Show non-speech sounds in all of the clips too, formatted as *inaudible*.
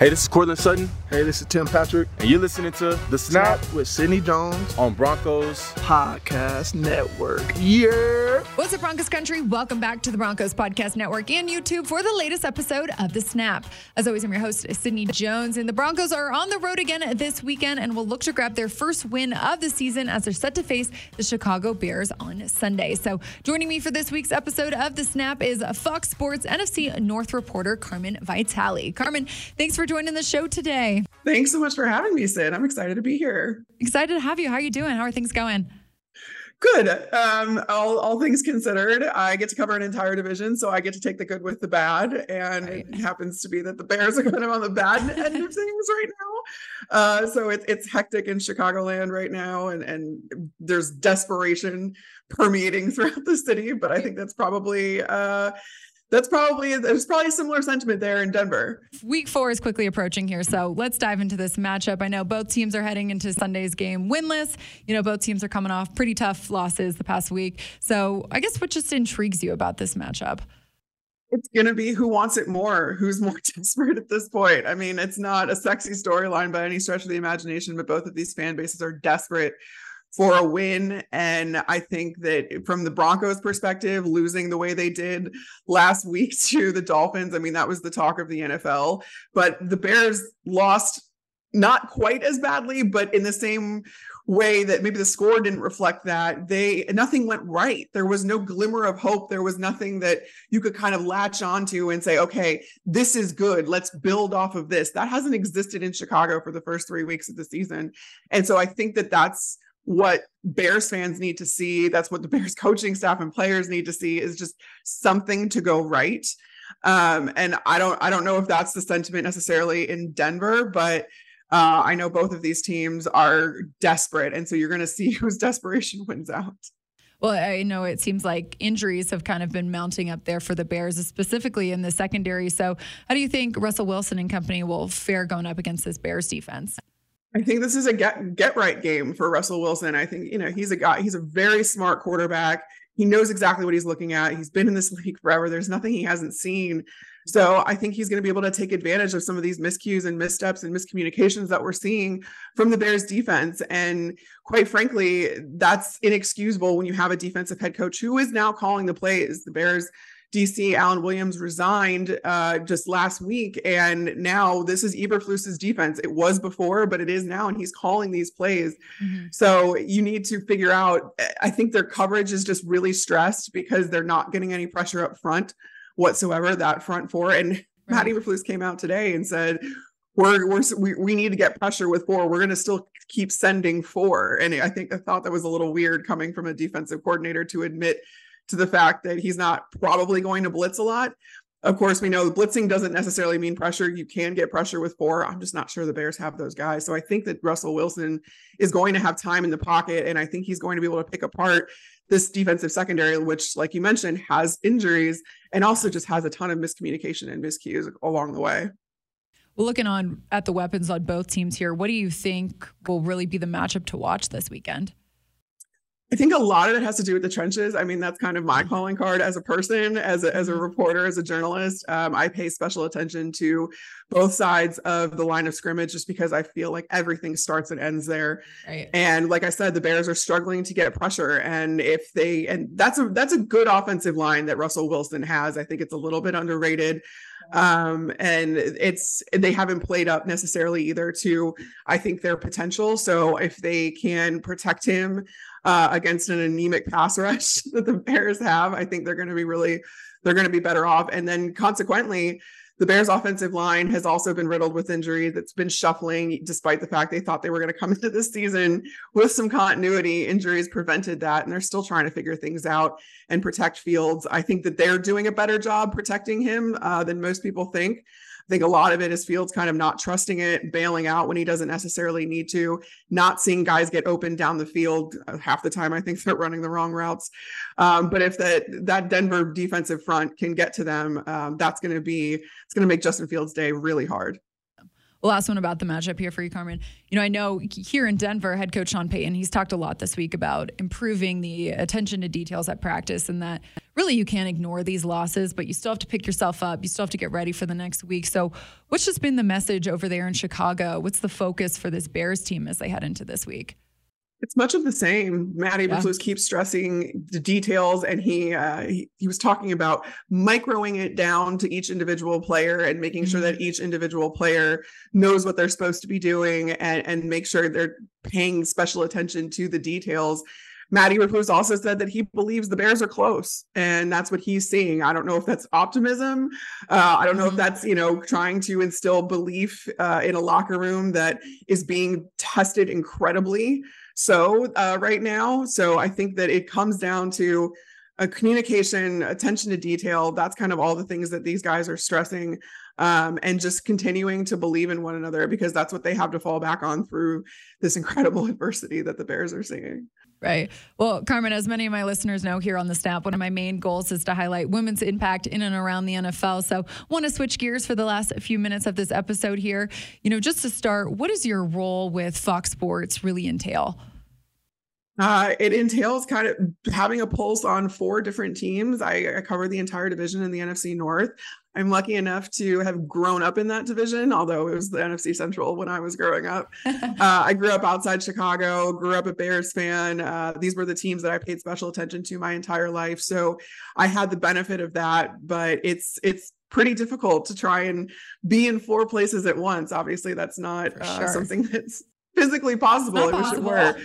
Hey, this is Courtland Sutton. Hey, this is Tim Patrick. And you're listening to The Snap, Snap with Sydney Jones on Broncos Podcast Network. Yeah. What's up, Broncos country? Welcome back to the Broncos Podcast Network and YouTube for the latest episode of The Snap. As always, I'm your host, Sydney Jones, and the Broncos are on the road again this weekend and will look to grab their first win of the season as they're set to face the Chicago Bears on Sunday. So, joining me for this week's episode of The Snap is Fox Sports NFC North reporter Carmen Vitali. Carmen, thanks for joining the show today. Thanks so much for having me, Sid. I'm excited to be here. Excited to have you. How are you doing? How are things going? Good. Um, all, all things considered, I get to cover an entire division, so I get to take the good with the bad. And right. it happens to be that the Bears are kind of on the bad end of *laughs* things right now. Uh, so it, it's hectic in Chicagoland right now, and, and there's desperation permeating *laughs* throughout the city. But I think that's probably uh, that's probably there's probably a similar sentiment there in Denver. Week four is quickly approaching here, so let's dive into this matchup. I know both teams are heading into Sunday's game winless. You know, both teams are coming off pretty tough losses the past week. So I guess what just intrigues you about this matchup? It's going to be who wants it more, who's more *laughs* desperate at this point. I mean, it's not a sexy storyline by any stretch of the imagination, but both of these fan bases are desperate for a win. And I think that from the Broncos' perspective, losing the way they did last *laughs* week to the Dolphins, I mean, that was the talk of the NFL. But the Bears lost not quite as badly, but in the same way that maybe the score didn't reflect that they nothing went right. There was no glimmer of hope. There was nothing that you could kind of latch onto and say okay this is good. Let's build off of this. That hasn't existed in chicago for the first three weeks of the season. And so i think that that's what Bears fans need to see. That's what the *laughs* Bears coaching staff and players need to see is just something to go right. Um, and I don't I don't know if that's the sentiment necessarily in Denver, but uh, I know both of these teams are desperate, and so you're going to see *laughs* whose desperation wins out. Well, I know it seems like injuries have kind of been mounting up there for the Bears, specifically in the secondary. So, how do you think Russell Wilson and company will fare going up against this Bears defense? I think this is a get get right game for Russell Wilson. I think you know he's a guy. He's a very smart quarterback. He knows exactly what he's looking at. He's been in this *laughs* league forever. There's nothing he hasn't seen. So I think he's going to be able to take advantage of some of these miscues and missteps and miscommunications that we're seeing from the Bears defense. And quite frankly, that's inexcusable when you have a defensive head coach who is now calling the plays. The Bears DC, Alan Williams resigned uh, just last week, and now this is Eberflus's defense. It was before, but it is now, and he's calling these plays. Mm-hmm. So you need to figure out. I think their coverage is just really stressed because they're not getting any pressure up front whatsoever. That front four, and right. Matt Eberflus came out today and said. We're, we're we, we need to get pressure with four. We're going to still keep sending four, and I think I thought that was a little weird coming from a defensive coordinator to admit to the fact that he's not probably going to blitz a lot. Of course, we know blitzing doesn't necessarily mean pressure. You can get pressure with four. I'm just not sure the Bears have those guys. So I think that Russell Wilson is going to have time in the pocket, and I think he's going to be able to pick apart this defensive secondary, which, like you mentioned, has injuries and also just has a ton of miscommunication and miscues along the way. Well, looking on at the weapons on both teams here, what do you think will really be the matchup to watch this weekend? I think a lot of it has to do with the trenches. I mean, that's kind of my calling card as a person, as a, as a mm-hmm. reporter, as a journalist. Um, I pay special attention to both sides of the line of scrimmage just because I feel like everything starts and ends there. Right. And like I said, the Bears are struggling to get pressure. And if they, and that's a, that's a good offensive line that Russell Wilson has. I think it's a little bit underrated um, and it's they haven't played up necessarily either to I think their potential. So if they can protect him uh, against an anemic pass rush *laughs* that the Bears have, I think they're going to be really they're going to be better off. And then consequently, the Bears offensive line has also been riddled with injury that's been shuffling despite the fact they thought they were going to come *laughs* into this season with some continuity. Injuries prevented that, and they're still trying to figure things out and protect Fields. I think that they're doing a better job protecting him uh, than most people think. I think a lot of it is Fields kind of not trusting it, bailing out when he doesn't necessarily need to, not seeing guys get open down the field. Uh, half the time, I think *laughs* they're running the wrong routes. Um, but if that that Denver defensive front can get to them, um, that's going to be it's going to make Justin Fields' day really hard. last one about the matchup here for you, Carmen. You know, I know here in Denver, head coach Sean Payton, he's talked a lot this week about improving the attention to details at practice and that really you can't ignore these losses, but you still have to pick yourself up. You still have to get ready for the next week. So, what's just been the message over there in Chicago? What's the focus for this Bears team as they head into this week? It's much of the same. Matty Yeah. Eberflus keeps stressing the details, and he, uh, he he was talking about microing it down to each individual player and making sure that each individual player knows what they're supposed to be doing, and and make sure they're paying special attention to the details. Matty Eberflus also said that he believes the Bears are close, and that's what he's seeing. I don't know if that's optimism. Uh, I don't know if Mhm. that's you know trying to instill belief uh, in a locker room that is being tested incredibly so uh, right now. So I think that it comes down to a communication, attention to detail. That's kind of all the things that these guys are stressing, um, and just continuing to believe in one another because that's what they have to fall back on through this incredible *laughs* adversity that the Bears are seeing. Right. Well, Carmen, as many of my listeners know here on the Snap, one of my main goals is to highlight women's impact in and around the NFL. So, want to switch gears for the last few minutes of this episode here. You know, just to start, what does your role with Fox Sports really entail? Uh, it entails kind of having a pulse on four different teams. I, I cover the entire division in the NFC North. I'm lucky enough to have grown up in that division, although it was the NFC Central when I was growing up. *laughs* Uh, I grew up outside Chicago, grew up a Bears fan. Uh, these were the teams that I paid special attention to my entire life. So I had the benefit of that, but it's it's pretty difficult to try and be in four places at once. Obviously, that's not uh, sure. something *laughs* that's physically possible. Not I wish it were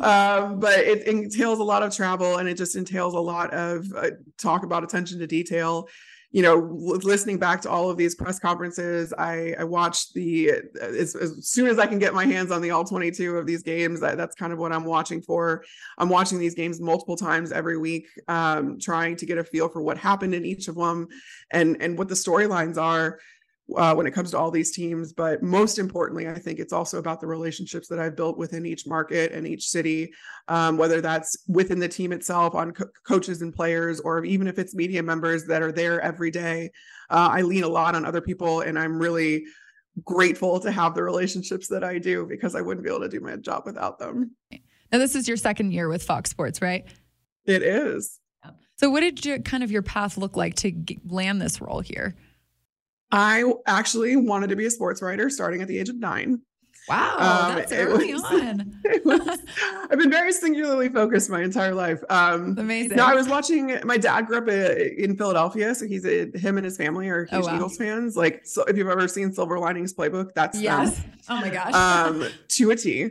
um, but it entails a lot of travel and it just entails a lot of uh, talk about attention to detail. You know listening back to all of these press conferences i i watched the as, as soon as i can get my hands on the all 22 of these games that, that's kind of what i'm watching for. I'm watching these games multiple times every week um, trying to get a feel for what happened in each of them and and what the storylines are uh, when it comes to all these teams. But most importantly, I think it's also about the relationships that I've built within each market and each city, um, whether that's within the team itself, on co- coaches and players, or even if it's media members that are there every day. Uh, I lean a lot on other people, and I'm really grateful to have the relationships that I do because I wouldn't be able to do my job without them. Now, this is your second year with Fox Sports, right? It is. So, what did your kind of your path look like to g- land this role here? I actually wanted to be a sports writer starting at the age of nine. Wow, Um, that's early was- on. *laughs* Was- I've been very singularly focused my entire life. Um, Amazing. no, I was watching. My dad grew up uh, in Philadelphia, so he's a, him and his family are Oh, huge wow. Eagles fans. Like, so if you've ever seen Silver Linings Playbook, that's them yes. Oh my gosh. um, *laughs* to a T.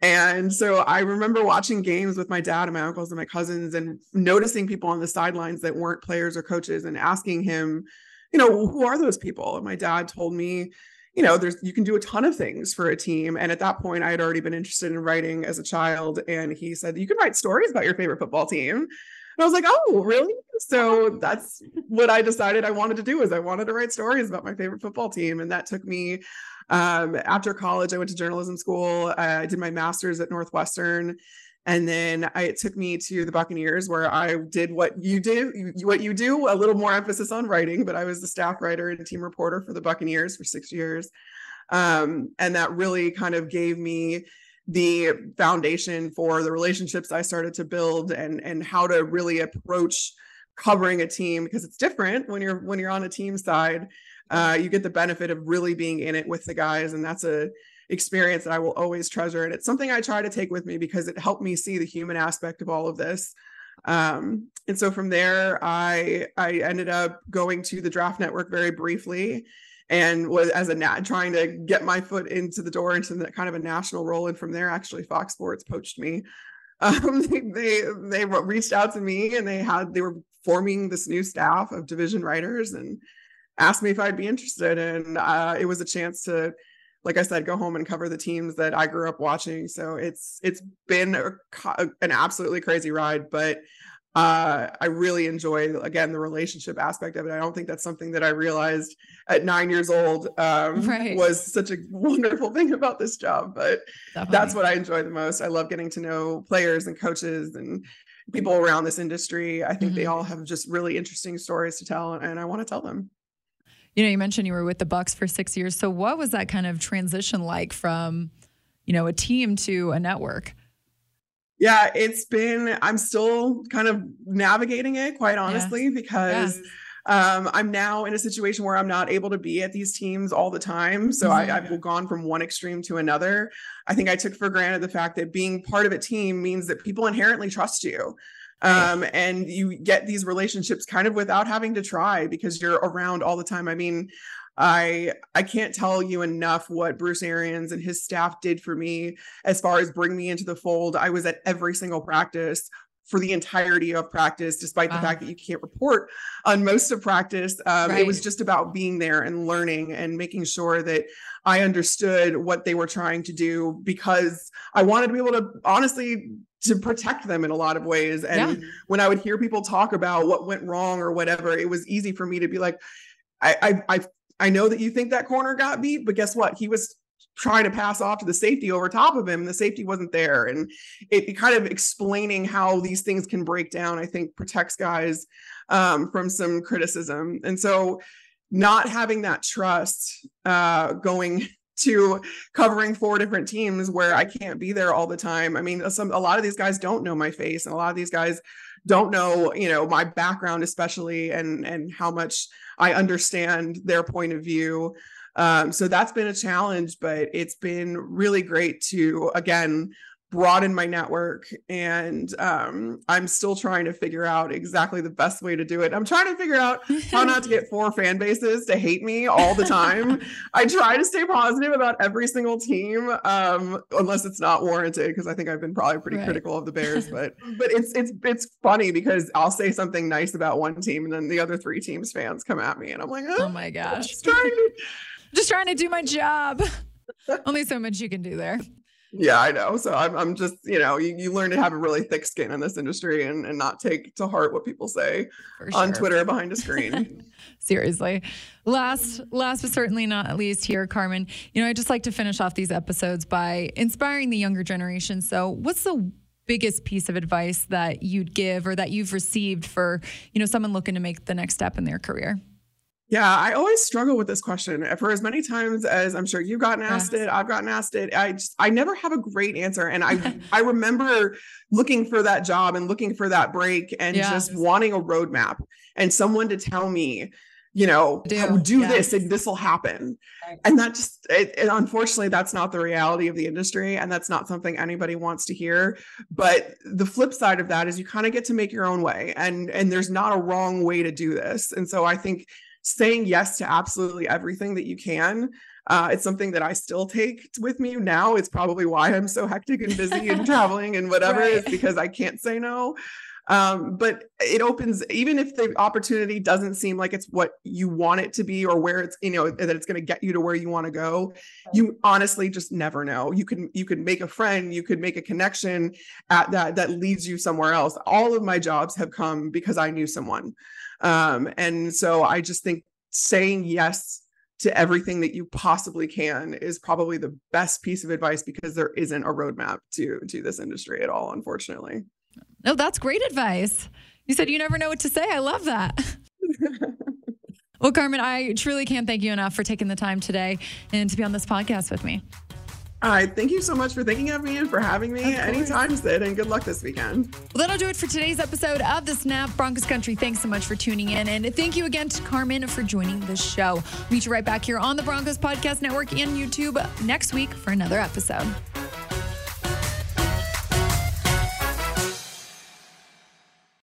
And so I remember watching games with my dad and my uncles and my cousins and noticing people on the sidelines that weren't players or coaches and asking him, you know, who are those people? And my dad told me, you know, there's you can do a ton of things for a team. And at that point, I had already been interested in writing as a child. And he said, you can write stories about your favorite football team. And I was like, oh, really? So that's what I decided I wanted to do is I wanted to write stories about my favorite football team. And that took me um, after college, I went to journalism school. Uh, I did my master's at Northwestern. And then I, it took me to the Buccaneers, where I did what you do, you- what you do, a little more emphasis on writing. But I was the staff writer and team reporter for the Buccaneers for six years, um, and that really kind of gave me the foundation for the relationships I started to build and and how to really approach covering a team because it's different when you're when you're on a team side. Uh, you get the benefit of really being in it with the guys, and that's a experience that I will always treasure. And it's something I try to take with me because it helped me see the human aspect of all of this. Um, and so from there, I I ended up going to the Draft Network very briefly, and was as a nat trying to get my foot into the door into kind of a national role. And from there, actually, Fox Sports poached me. *laughs* Um, they, they they reached out to me and they had they were forming this new staff of division writers and asked me if I'd be interested. And uh, it was a chance to like I said, go home and cover the teams that I grew up watching. So it's it's been a, an absolutely crazy ride, but uh, I really enjoy again the relationship aspect of it. I don't think that's something that I realized at nine years old um, Right. was such a wonderful thing about this job, but that's what I enjoy the most. I love getting to know players and coaches and people around this industry. I think they Mhm. all have just really interesting stories to tell, and I want to tell them. You know, you mentioned you were with the Bucs for six years. So, what was that kind of transition like from, you know, a team to a network? Yeah, it's been, I'm still kind of navigating it, quite honestly, because um, I'm now in a situation where I'm not able to be at these teams all the time. So I, I've gone from one extreme to another. I think I took for granted the fact that being part of a team means that people inherently trust you. Um, and you get these relationships kind of without having to try because you're around all the time. I mean, I I can't tell you enough what Bruce Arians and his staff did for me as far as bring me into the fold. I was at every single practice for the entirety of practice, despite wow. the fact that you can't report on most of practice. Um, right. It was just about being there and learning and making sure that I understood what they were trying to do because I wanted to be able to honestly to protect them in a lot of ways. And yeah. when I would hear people talk about what went wrong or whatever, it was easy for me to be like, I, I, I I know that you think that corner got beat, but guess what? He was trying to pass off to the safety over top of him and the safety wasn't there. And it, kind of explaining how these things can break down i think protects guys um, from some criticism. And so not having that trust uh, going *laughs* to covering four different teams where i can't be there all the time. I mean some a lot of these guys don't know my face and a lot of these guys don't know you know my background especially and and how much I understand their point of view. Um, so that's been a challenge, but it's been really great to, again, broaden my network. And um, I'm still trying to figure out exactly the best way to do it. I'm trying to figure out how not to *laughs* get four fan bases to hate me all the time. *laughs* I try to stay positive about every single team, um, unless it's not warranted, because I think I've been probably pretty right. critical of the Bears. *laughs* But but it's it's it's funny because I'll say something nice about one team, and then the other three teams fans come at me, and I'm like, oh, oh my gosh, just trying to, just trying to do my job. *laughs* Only so much you can do there. Yeah, I know. So I'm, I'm just, you know, you, you learn to have a really thick skin in this industry and, and not take to heart what people say sure. on Twitter behind a screen. *laughs* Seriously. Last, last but certainly not least here, Carmen, you know, I just like to finish off these episodes by inspiring the younger generation. So what's the biggest piece of advice that you'd give or that you've received for, you know, someone looking to make the next step in their career? Yeah, I always struggle with this question. For as many times as I'm sure you've gotten asked yes. it, I've gotten asked it. I just I never have a great answer. And I *laughs* I remember looking for that job and looking for that break and yes. just wanting a roadmap and someone to tell me, you know, do, oh, do yes. this and this will happen. Right. And that just it, it, unfortunately that's not the reality of the industry and that's not something anybody wants to hear. But the flip side of that is you kind of get to make your own way and and there's not a wrong way to do this. And so I think saying yes to absolutely everything that you can. Uh, it's something that I still take with me now. It's probably why I'm so hectic and busy and *laughs* traveling and whatever right. is because I can't say no. Um, but it opens, even if the opportunity doesn't seem like it's what you want it to be or where it's, you know, that it's going to get you to where you want to go. You honestly just never know. You can, you can make a friend, you could make a connection at that, that leads you somewhere else. All of my jobs have come because I knew someone. Um, and so I just think saying yes to everything that you possibly can is probably the best piece of advice because there isn't a roadmap to to this industry at all, unfortunately. No, that's great advice. You said you never know what to say. I love that. *laughs* well, Carmen, I truly can't thank you enough for taking the time today and to be on this podcast with me. All right. Thank you so much for thinking of me and for having me anytime, Sid, and good luck this weekend. Well, that'll do it for today's episode of The Snap Broncos Country. Thanks so much for tuning in. And thank you again to Carmen for joining the show. Meet you right back here on the Broncos Podcast Network and YouTube next week for another episode.